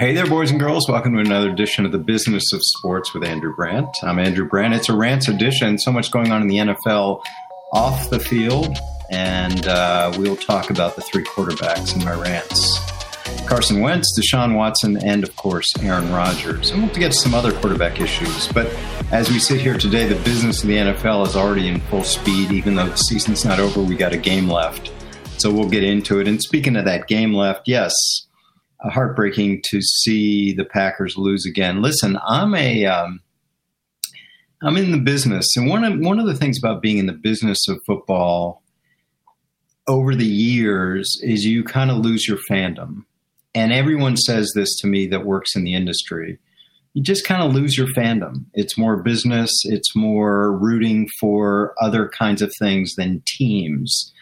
Hey there, boys and girls. Welcome to another edition of the Business of Sports with Andrew Brandt. I'm Andrew Brandt. It's a rants edition. So much going on in the NFL off the field, and uh, we'll talk about the three quarterbacks in my rants. Carson Wentz, Deshaun Watson, and of course, Aaron Rodgers. And we'll get to some other quarterback issues. But as we sit here today, the business of the NFL is already in full speed. Even though the season's not over, we got a game left. So we'll get into it. And speaking of that game left, yes, heartbreaking to see the Packers lose again. Listen, I'm a um, I'm in the business, and one of one of the things about being in the business of football over the years is you kind of lose your fandom. And everyone says this to me that works in the industry. You just kind of lose your fandom. It's more business, it's more rooting for other kinds of things than teams.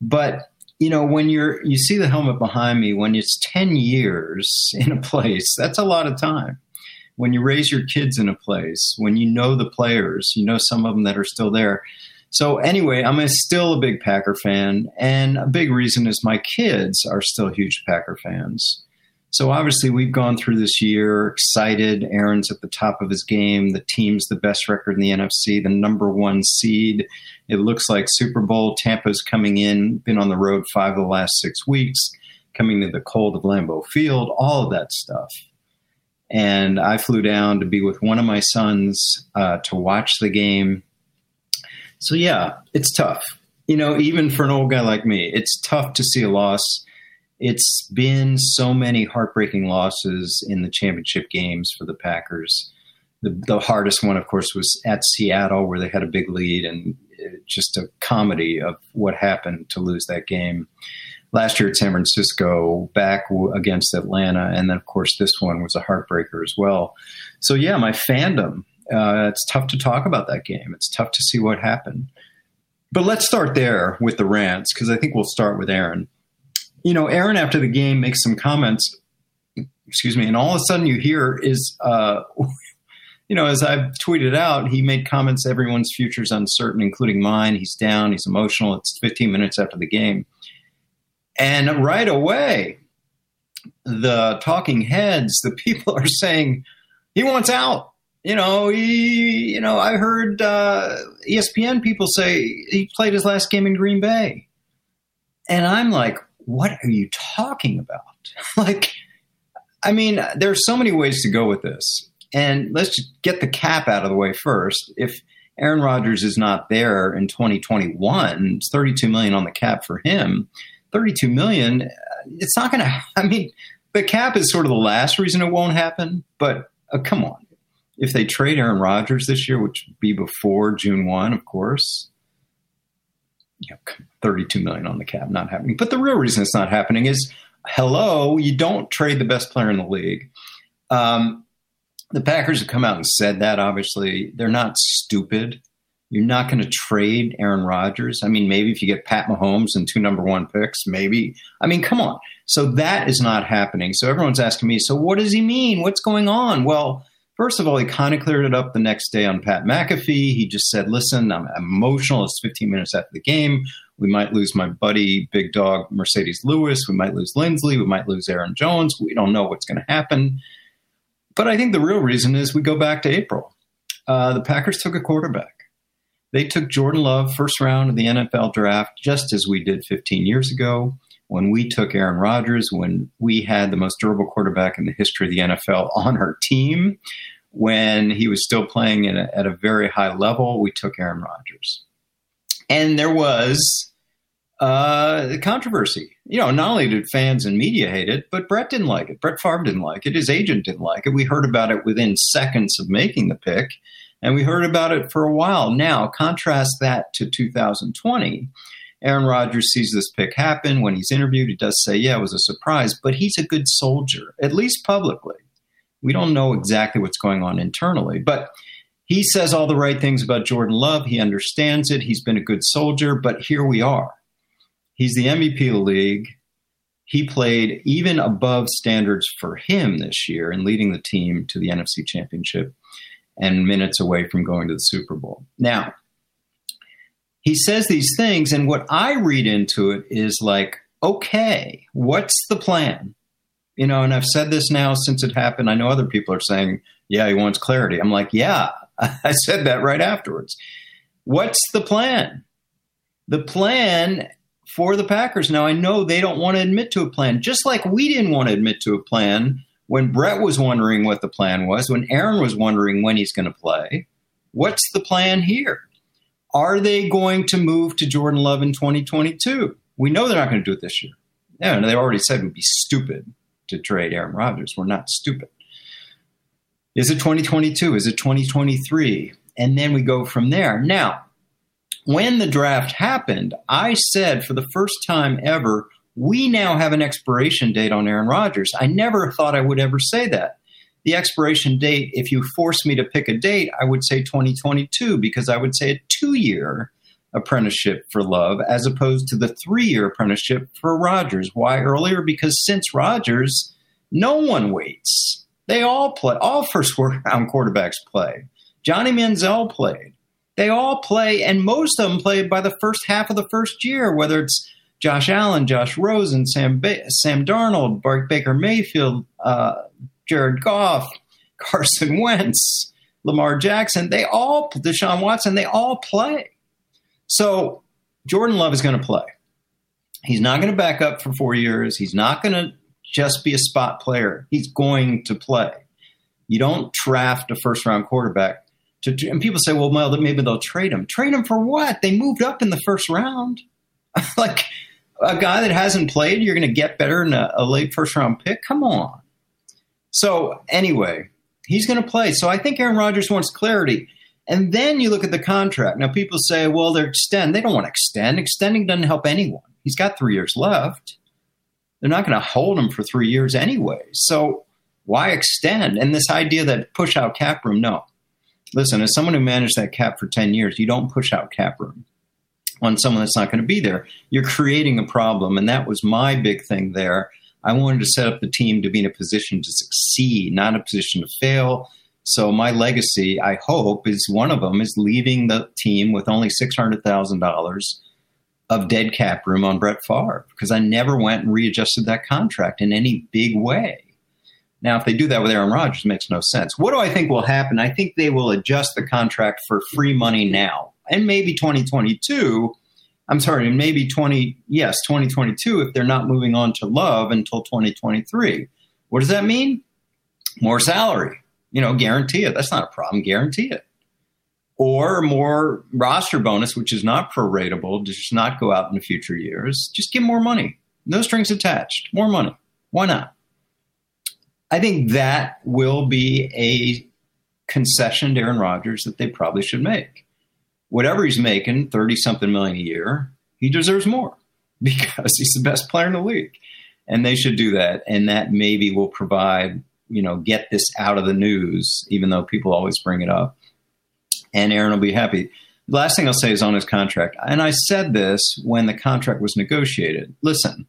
But you know, when you're you see the helmet behind me, when it's 10 years in a place, that's a lot of time. When you raise your kids in a place, when you know the players, you know some of them that are still there. So anyway, I'm a, still a big Packer fan, and a big reason is my kids are still huge Packer fans. So obviously, we've gone through this year excited. Aaron's at the top of his game. The team's the best record in the NFC, the number one seed. It looks like Super Bowl. Tampa's coming in, been on the road five of the last six weeks, coming to the cold of Lambeau Field, all of that stuff. And I flew down to be with one of my sons uh, to watch the game. So, yeah, it's tough. You know, even for an old guy like me, it's tough to see a loss it's been so many heartbreaking losses in the championship games for the Packers. The, the, hardest one, of course, was at Seattle, where they had a big lead, and just a comedy of what happened to lose that game. Last year at San Francisco, back against Atlanta, and then, of course, this one was a heartbreaker as well. So, yeah, my fandom, uh, it's tough to talk about that game. It's tough to see what happened. But let's start there with the rants, because I think we'll start with Aaron you know, Aaron after the game makes some comments, excuse me, and all of a sudden you hear is, uh, you know, as I've tweeted out, he made comments, everyone's future is uncertain, including mine. He's down, he's emotional. It's 15 minutes after the game. And right away, the talking heads, the people are saying he wants out. You know, he, you know, I heard uh, ESPN people say he played his last game in Green Bay. And I'm like, what are you talking about? like, I mean, there's so many ways to go with this. And let's just get the cap out of the way first. If Aaron Rodgers is not there in 2021, it's 32 million on the cap for him. 32 million, it's not going to, I mean, the cap is sort of the last reason it won't happen, but uh, come on. If they trade Aaron Rodgers this year, which would be before June 1, of course, you know, 32 million on the cap not happening. But the real reason it's not happening is hello, you don't trade the best player in the league. Um, the Packers have come out and said that. Obviously, they're not stupid. You're not going to trade Aaron Rodgers. I mean, maybe if you get Pat Mahomes and two number one picks, maybe. I mean, come on. So that is not happening. So everyone's asking me, so what does he mean? What's going on? Well, First of all, he kind of cleared it up the next day on Pat McAfee. He just said, listen, I'm emotional. It's 15 minutes after the game. We might lose my buddy, big dog Marcedes Lewis. We might lose Linsley. We might lose Aaron Jones. We don't know what's going to happen. But I think the real reason is we go back to April. Uh, the Packers took a quarterback. They took Jordan Love first round of the NFL draft, just as we did 15 years ago when we took Aaron Rodgers, when we had the most durable quarterback in the history of the NFL on our team, when he was still playing a, at a very high level, we took Aaron Rodgers. And there was uh, controversy. You know, not only did fans and media hate it, but Brett didn't like it. Brett Favre didn't like it. His agent didn't like it. We heard about it within seconds of making the pick, and we heard about it for a while. Now, contrast that to 2020 Aaron Rodgers sees this pick happen. When he's interviewed, he does say, yeah, it was a surprise, but he's a good soldier, at least publicly. We don't know exactly what's going on internally, but he says all the right things about Jordan Love. He understands it. He's been a good soldier, but here we are. He's the MVP of the league. He played even above standards for him this year in leading the team to the NFC Championship and minutes away from going to the Super Bowl. Now, he says these things, and what I read into it is like, okay, what's the plan? You know, and I've said this now since it happened. I know other people are saying, yeah, he wants clarity. I'm like, yeah, I said that right afterwards. What's the plan? The plan for the Packers. Now, I know they don't want to admit to a plan, just like we didn't want to admit to a plan when Brett was wondering what the plan was, when Aaron was wondering when he's going to play. What's the plan here? Are they going to move to Jordan Love in 2022? We know they're not going to do it this year. Yeah, they already said it would be stupid to trade Aaron Rodgers. We're not stupid. Is it 2022? Is it 2023? And then we go from there. Now, when the draft happened, I said for the first time ever, we now have an expiration date on Aaron Rodgers. I never thought I would ever say that. The expiration date, if you force me to pick a date, I would say 2022 because I would say two year apprenticeship for Love as opposed to the three year apprenticeship for Rodgers. Why earlier? Because since Rodgers, no one waits. They all play, all first round quarterbacks play. Johnny Manziel played. They all play, and most of them played by the first half of the first year, whether it's Josh Allen, Josh Rosen, Sam, ba- Sam Darnold, Bart Baker Mayfield, uh, Jared Goff, Carson Wentz, Lamar Jackson. They all, Deshaun Watson, they all play. So Jordan Love is going to play. He's not going to back up for four years. He's not going to just be a spot player. He's going to play. You don't draft a first round quarterback to, and people say, well, well, maybe they'll trade him. Trade him for what? They moved up in the first round. like a guy that hasn't played, you're going to get better in a, a late first round pick. Come on. So anyway, he's going to play. So I think Aaron Rodgers wants clarity. And then you look at the contract. Now people say, well, they're extend. They don't want to extend. Extending doesn't help anyone. He's got three years left. They're not going to hold him for three years anyway. So why extend? And this idea that push out cap room, no. Listen, as someone who managed that cap for 10 years, you don't push out cap room on someone that's not going to be there. You're creating a problem. And that was my big thing there. I wanted to set up the team to be in a position to succeed, not a position to fail. So my legacy, I hope, is one of them is leaving the team with only six hundred thousand dollars of dead cap room on Brett Favre because I never went and readjusted that contract in any big way. Now, if they do that with Aaron Rodgers, it makes no sense. What do I think will happen? I think they will adjust the contract for free money now and maybe 2022. I'm sorry, and maybe 20, yes, 2022 if they're not moving on to love until 2023. What does that mean? More salary. You know, guarantee it. That's not a problem. Guarantee it. Or more roster bonus, which is not proratable, does not go out in the future years. Just give more money. No strings attached. More money. Why not? I think that will be a concession to Aaron Rodgers that they probably should make whatever he's making, 30 something million a year, he deserves more because he's the best player in the league. And they should do that. And that maybe will provide, you know, get this out of the news, even though people always bring it up. And Aaron will be happy. The last thing I'll say is on his contract. And I said this when the contract was negotiated. Listen,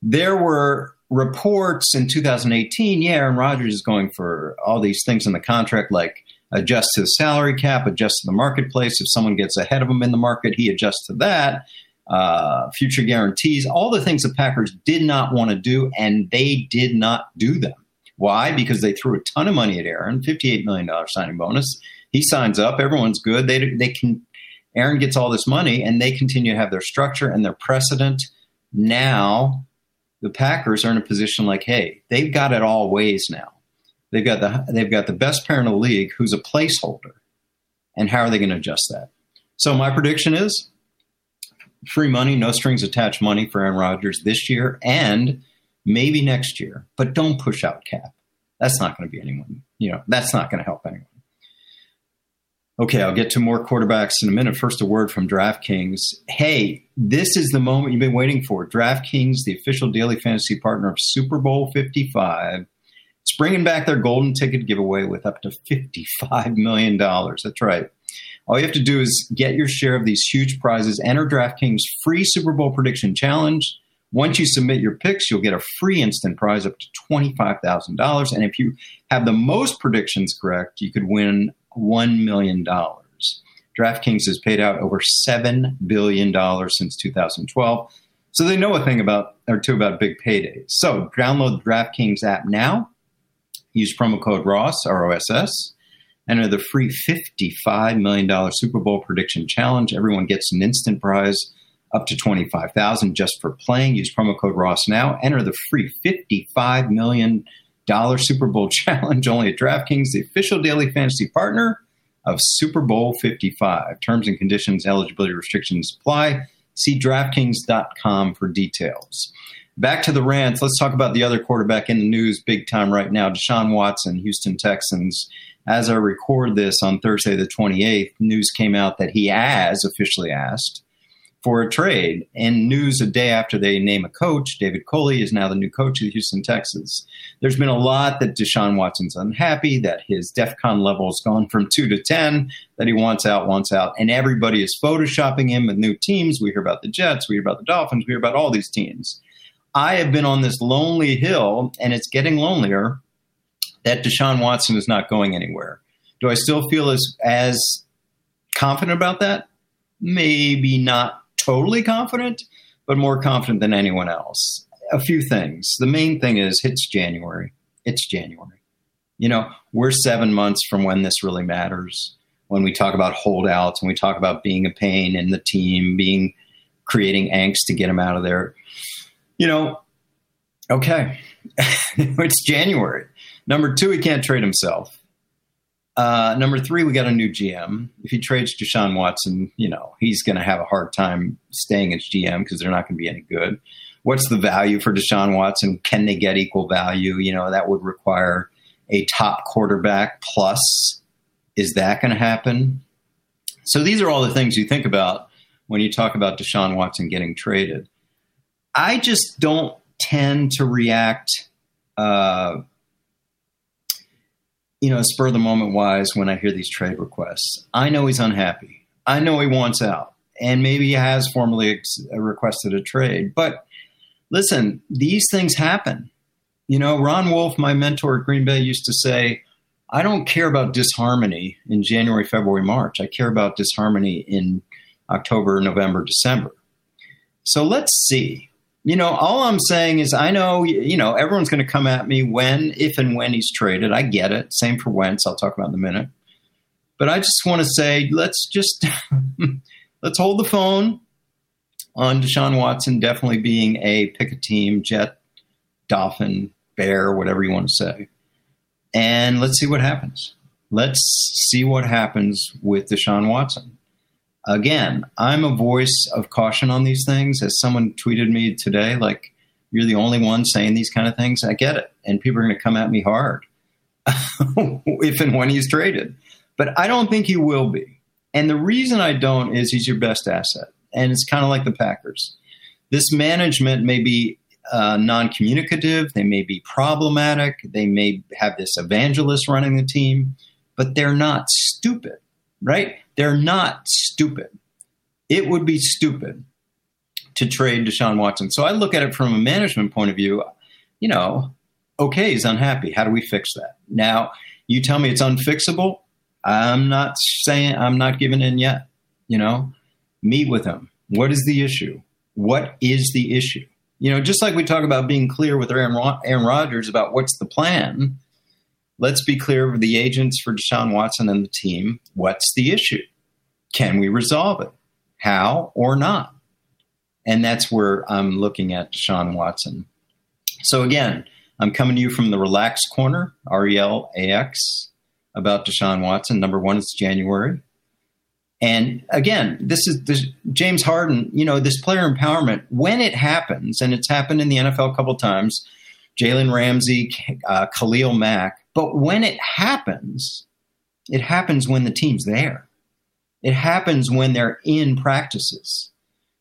there were reports in 2018, yeah, Aaron Rodgers is going for all these things in the contract, like adjust to the salary cap, adjust to the marketplace. If someone gets ahead of him in the market, he adjusts to that. Uh, future guarantees, all the things the Packers did not want to do, and they did not do them. Why? Because they threw a ton of money at Aaron, $58 million signing bonus. He signs up, everyone's good. They, they can, Aaron gets all this money, and they continue to have their structure and their precedent. Now, the Packers are in a position like, hey, they've got it all ways now. They've got the they've got the best player in the league who's a placeholder. And how are they going to adjust that? So my prediction is free money, no strings attached money for Aaron Rodgers this year and maybe next year. But don't push out cap. That's not going to be anyone, you know, that's not going to help anyone. Okay, I'll get to more quarterbacks in a minute. First, a word from DraftKings. Hey, this is the moment you've been waiting for. DraftKings, the official daily fantasy partner of Super Bowl 55, it's bringing back their golden ticket giveaway with up to $55 million. That's right. All you have to do is get your share of these huge prizes. Enter DraftKings free Super Bowl prediction challenge. Once you submit your picks, you'll get a free instant prize up to $25,000. And if you have the most predictions correct, you could win $1 million. DraftKings has paid out over $7 billion since 2012. So they know a thing about or two about big paydays. So download the DraftKings app now. Use promo code Ross R O S S. Enter the free $55 million Super Bowl prediction challenge. Everyone gets an instant prize up to 25000 just for playing. Use promo code Ross now. Enter the free $55 million Super Bowl challenge only at DraftKings, the official daily fantasy partner of Super Bowl 55. Terms and conditions, eligibility restrictions apply. See DraftKings.com for details. Back to the rants. Let's talk about the other quarterback in the news big time right now, Deshaun Watson, Houston Texans. As I record this on Thursday, the 28th, news came out that he has officially asked for a trade. And news a day after they name a coach, David Culley is now the new coach of the Houston Texans. There's been a lot that Deshaun Watson's unhappy, that his DEFCON level has gone from two to 10, that he wants out, wants out. And everybody is photoshopping him with new teams. We hear about the Jets, we hear about the Dolphins, we hear about all these teams. I have been on this lonely hill, and it's getting lonelier that Deshaun Watson is not going anywhere. Do I still feel as as confident about that? Maybe not totally confident, but more confident than anyone else. A few things. The main thing is it's January. It's January. You know, we're seven months from when this really matters. When we talk about holdouts, when we talk about being a pain in the team, being creating angst to get them out of there. You know, okay, it's January. Number two, he can't trade himself. Uh, number three, we got a new GM. If he trades Deshaun Watson, you know, he's going to have a hard time staying as GM because they're not going to be any good. What's the value for Deshaun Watson? Can they get equal value? You know, that would require a top quarterback plus. Is that going to happen? So these are all the things you think about when you talk about Deshaun Watson getting traded. I just don't tend to react uh, you know, spur the moment wise when I hear these trade requests. I know he's unhappy. I know he wants out. And maybe he has formally ex- requested a trade. But listen, these things happen. You know, Ron Wolf, my mentor at Green Bay, used to say, I don't care about disharmony in January, February, March. I care about disharmony in October, November, December. So let's see you know, all I'm saying is I know, you know, everyone's going to come at me when, if and when he's traded. I get it. Same for Wentz. I'll talk about in a minute. But I just want to say, let's just let's hold the phone on Deshaun Watson definitely being a pick a team, Jet, Dolphin, Bear, whatever you want to say. And let's see what happens. Let's see what happens with Deshaun Watson again, I'm a voice of caution on these things. As someone tweeted me today, like, you're the only one saying these kind of things. I get it. And people are going to come at me hard if and when he's traded. But I don't think he will be. And the reason I don't is he's your best asset. And it's kind of like the Packers. This management may be uh, non communicative, they may be problematic, they may have this evangelist running the team, but they're not stupid, right? They're not stupid. It would be stupid to trade Deshaun Watson. So I look at it from a management point of view. You know, okay, he's unhappy. How do we fix that? Now, you tell me it's unfixable. I'm not saying I'm not giving in yet. You know, meet with him. What is the issue? What is the issue? You know, just like we talk about being clear with Aaron, Aaron Rodgers about what's the plan, let's be clear with the agents for Deshaun Watson and the team. What's the issue? Can we resolve it? How or not? And that's where I'm looking at Deshaun Watson. So again, I'm coming to you from the relaxed corner, R E L A X, about Deshaun Watson. Number one, it's January. And again, this is this, James Harden, you know, this player empowerment, when it happens, and it's happened in the NFL a couple times, Jalen Ramsey, uh, Khalil Mack, but when it happens, it happens when the team's there. It happens when they're in practices.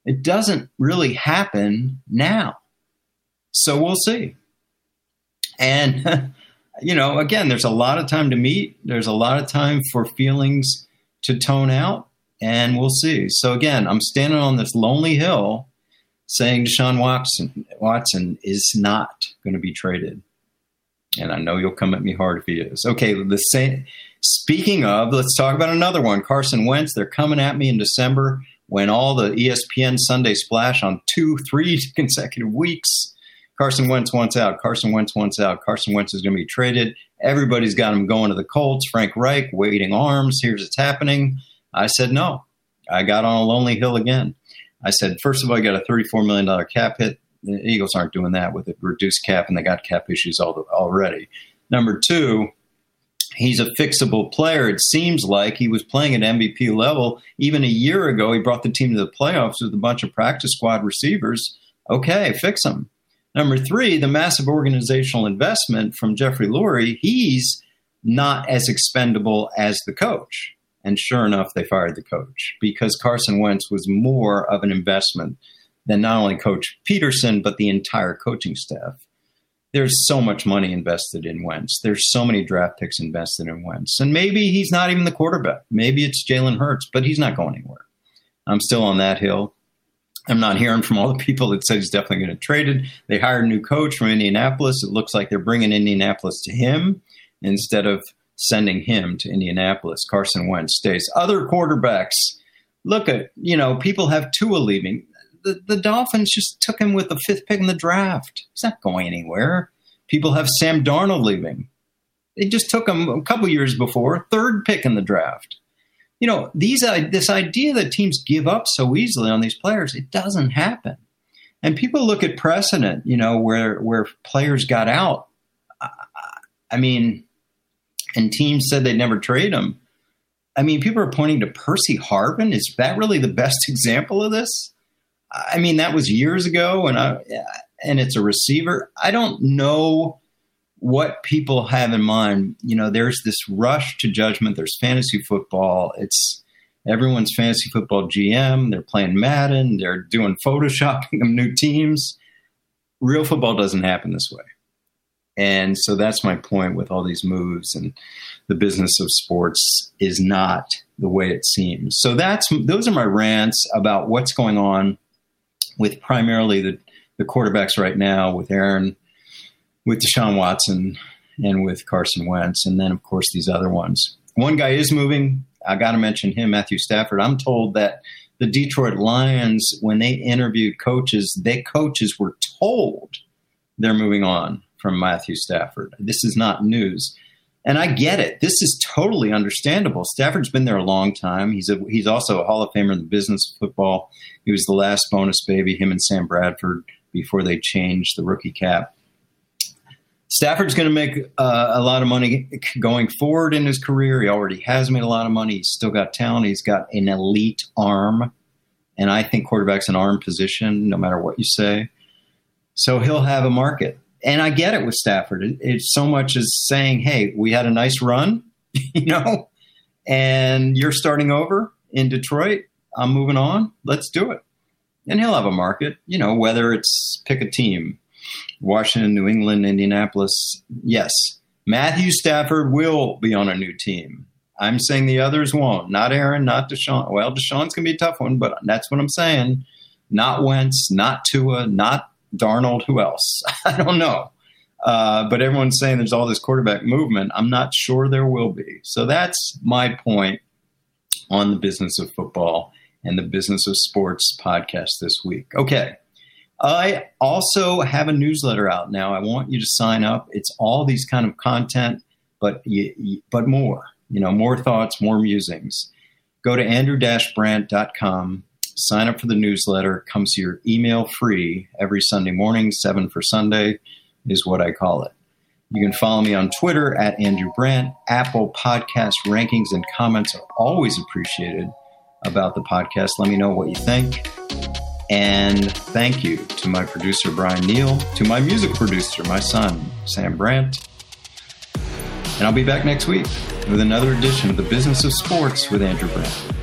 It doesn't really happen now. So we'll see. And, you know, again, there's a lot of time to meet, there's a lot of time for feelings to tone out, and we'll see. So again, I'm standing on this lonely hill saying Deshaun Watson, Watson is not going to be traded. And I know you'll come at me hard if he is. Okay, the same. Speaking of, let's talk about another one. Carson Wentz. They're coming at me in December when all the ESPN Sunday splash on two, three consecutive weeks. Carson Wentz wants out. Carson Wentz wants out. Carson Wentz is going to be traded. Everybody's got him going to the Colts. Frank Reich waiting arms. Here's what's happening. I said no. I got on a lonely hill again. I said, first of all, I got a $34 million cap hit. The Eagles aren't doing that with a reduced cap, and they got cap issues already. Number two, he's a fixable player. It seems like he was playing at MVP level. Even a year ago, he brought the team to the playoffs with a bunch of practice squad receivers. Okay, fix him. Number three, the massive organizational investment from Jeffrey Lurie. He's not as expendable as the coach. And sure enough, they fired the coach because Carson Wentz was more of an investment than not only Coach Pederson, but the entire coaching staff. There's so much money invested in Wentz. There's so many draft picks invested in Wentz. And maybe he's not even the quarterback. Maybe it's Jalen Hurts, but he's not going anywhere. I'm still on that hill. I'm not hearing from all the people that said he's definitely going to trade it. They hired a new coach from Indianapolis. It looks like they're bringing Indianapolis to him instead of sending him to Indianapolis. Carson Wentz stays. Other quarterbacks, look at, you know, people have Tua leaving. The, the Dolphins just took him with the fifth pick in the draft. He's not going anywhere. People have Sam Darnold leaving. They just took him a couple years before, third pick in the draft. You know, these uh, this idea that teams give up so easily on these players, it doesn't happen. And people look at precedent, you know, where where players got out. I, I mean, and teams said they'd never trade him. I mean, people are pointing to Percy Harvin. Is that really the best example of this? I mean, that was years ago, and I, and it's a receiver. I don't know what people have in mind. You know, there's this rush to judgment. There's fantasy football. It's everyone's fantasy football GM. They're playing Madden. They're doing photoshopping of new teams. Real football doesn't happen this way. And so that's my point with all these moves and the business of sports is not the way it seems. So that's those are my rants about what's going on with primarily the, the quarterbacks right now with Aaron, with Deshaun Watson, and with Carson Wentz, and then of course these other ones. One guy is moving. I got to mention him, Matthew Stafford. I'm told that the Detroit Lions, when they interviewed coaches, they coaches were told they're moving on from Matthew Stafford. This is not news. And I get it. This is totally understandable. Stafford's been there a long time. He's a, he's also a Hall of Famer in the business of football. He was the last bonus baby, him and Sam Bradford, before they changed the rookie cap. Stafford's going to make uh, a lot of money going forward in his career. He already has made a lot of money. He's still got talent. He's got an elite arm. And I think quarterback's an arm position, no matter what you say. So he'll have a market and I get it with Stafford. It, it's so much as saying, "Hey, we had a nice run, you know, and you're starting over in Detroit. I'm moving on. Let's do it." And he'll have a market, you know, whether it's pick a team, Washington, New England, Indianapolis. Yes, Matthew Stafford will be on a new team. I'm saying the others won't. Not Aaron, not Deshaun. Well, Deshaun's gonna be a tough one, but that's what I'm saying. Not Wentz, not Tua, not Darnold, who else? I don't know. Uh, but everyone's saying there's all this quarterback movement. I'm not sure there will be. So that's my point on the business of football and the business of sports podcast this week. Okay. I also have a newsletter out now. I want you to sign up. It's all these kind of content, but but more. You know, more thoughts, more musings. Go to andrew-brandt.com sign up for the newsletter. Comes to your email free every Sunday morning. Seven for Sunday is what I call it. You can follow me on Twitter at Andrew Brandt. Apple Podcast rankings and comments are always appreciated about the podcast. Let me know what you think. And thank you to my producer, Brian Neal, to my music producer, my son, Sam Brandt. And I'll be back next week with another edition of the Business of Sports with Andrew Brandt.